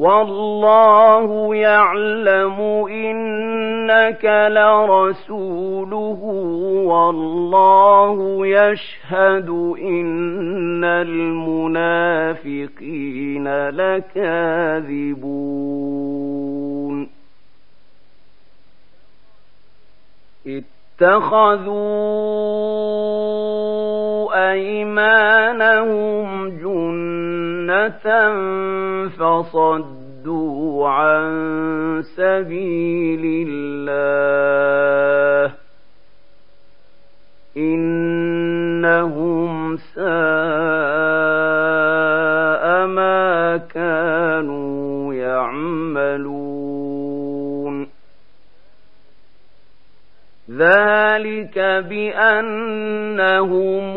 والله يعلم إنك لرسوله والله يشهد إن المنافقين لكاذبون. اتخذوا أيمانهم جنة فصدوا عن سبيل الله. إنهم ساء ما كانوا يعملون. ذلك بأنهم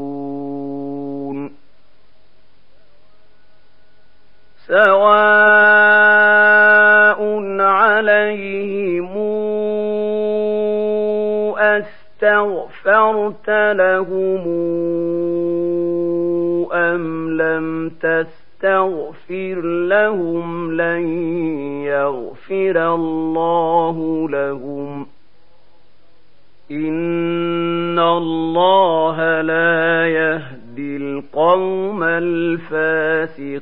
سواء عليهم أستغفرت لهم أم لم تستغفر لهم لن يغفر الله لهم إن الله لا يهدي القوم الفاسقين.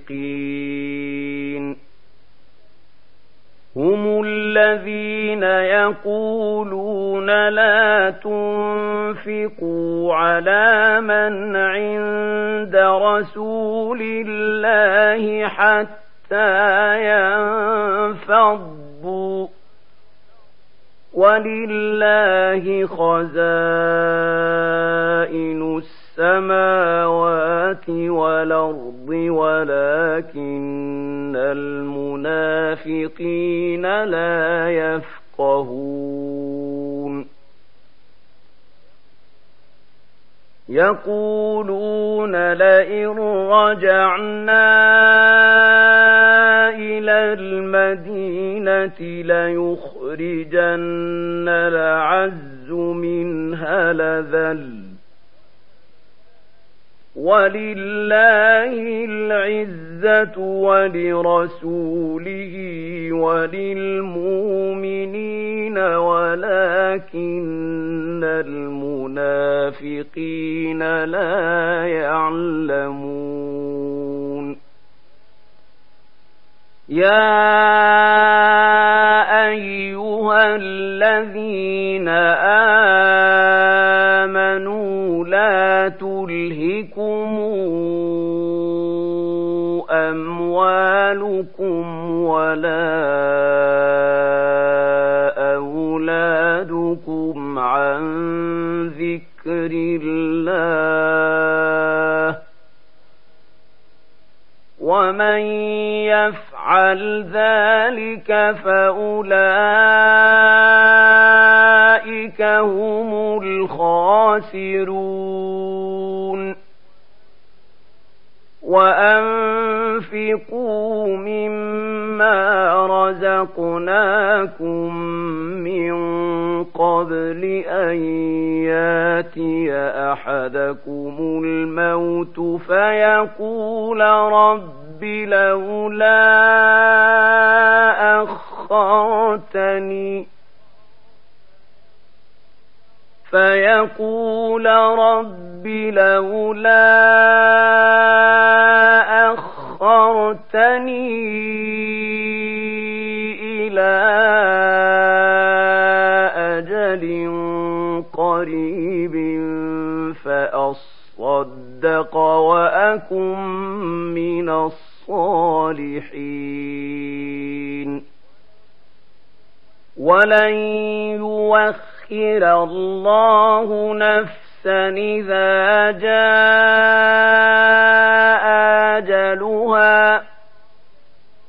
هم الذين يقولون لا تنفقوا على من عند رسول الله حتى ينفضوا. ولله خزائن السماوات والأرض ولكن المنافقين لا يفقهون. يقولون لئن رجعنا إلى المدينة ليخرجن العز منها لذل ولله العزة ولرسوله وللمؤمنين ولكن المنافقين لا يعلمون. يا أيها الذين آمنوا ولا أولادكم عن ذكر الله ومن يفعل ذلك فأولئك هم الخاسرون وأنفقوا مما رزقناكم من قبل أن ياتي أحدكم الموت فيقول رب لولا أخرتني فيقول رب لولا أخرتني أجل قريب فأصدق وأكن من الصالحين. ولن يوخر الله نفسا إذا جاء أجلها.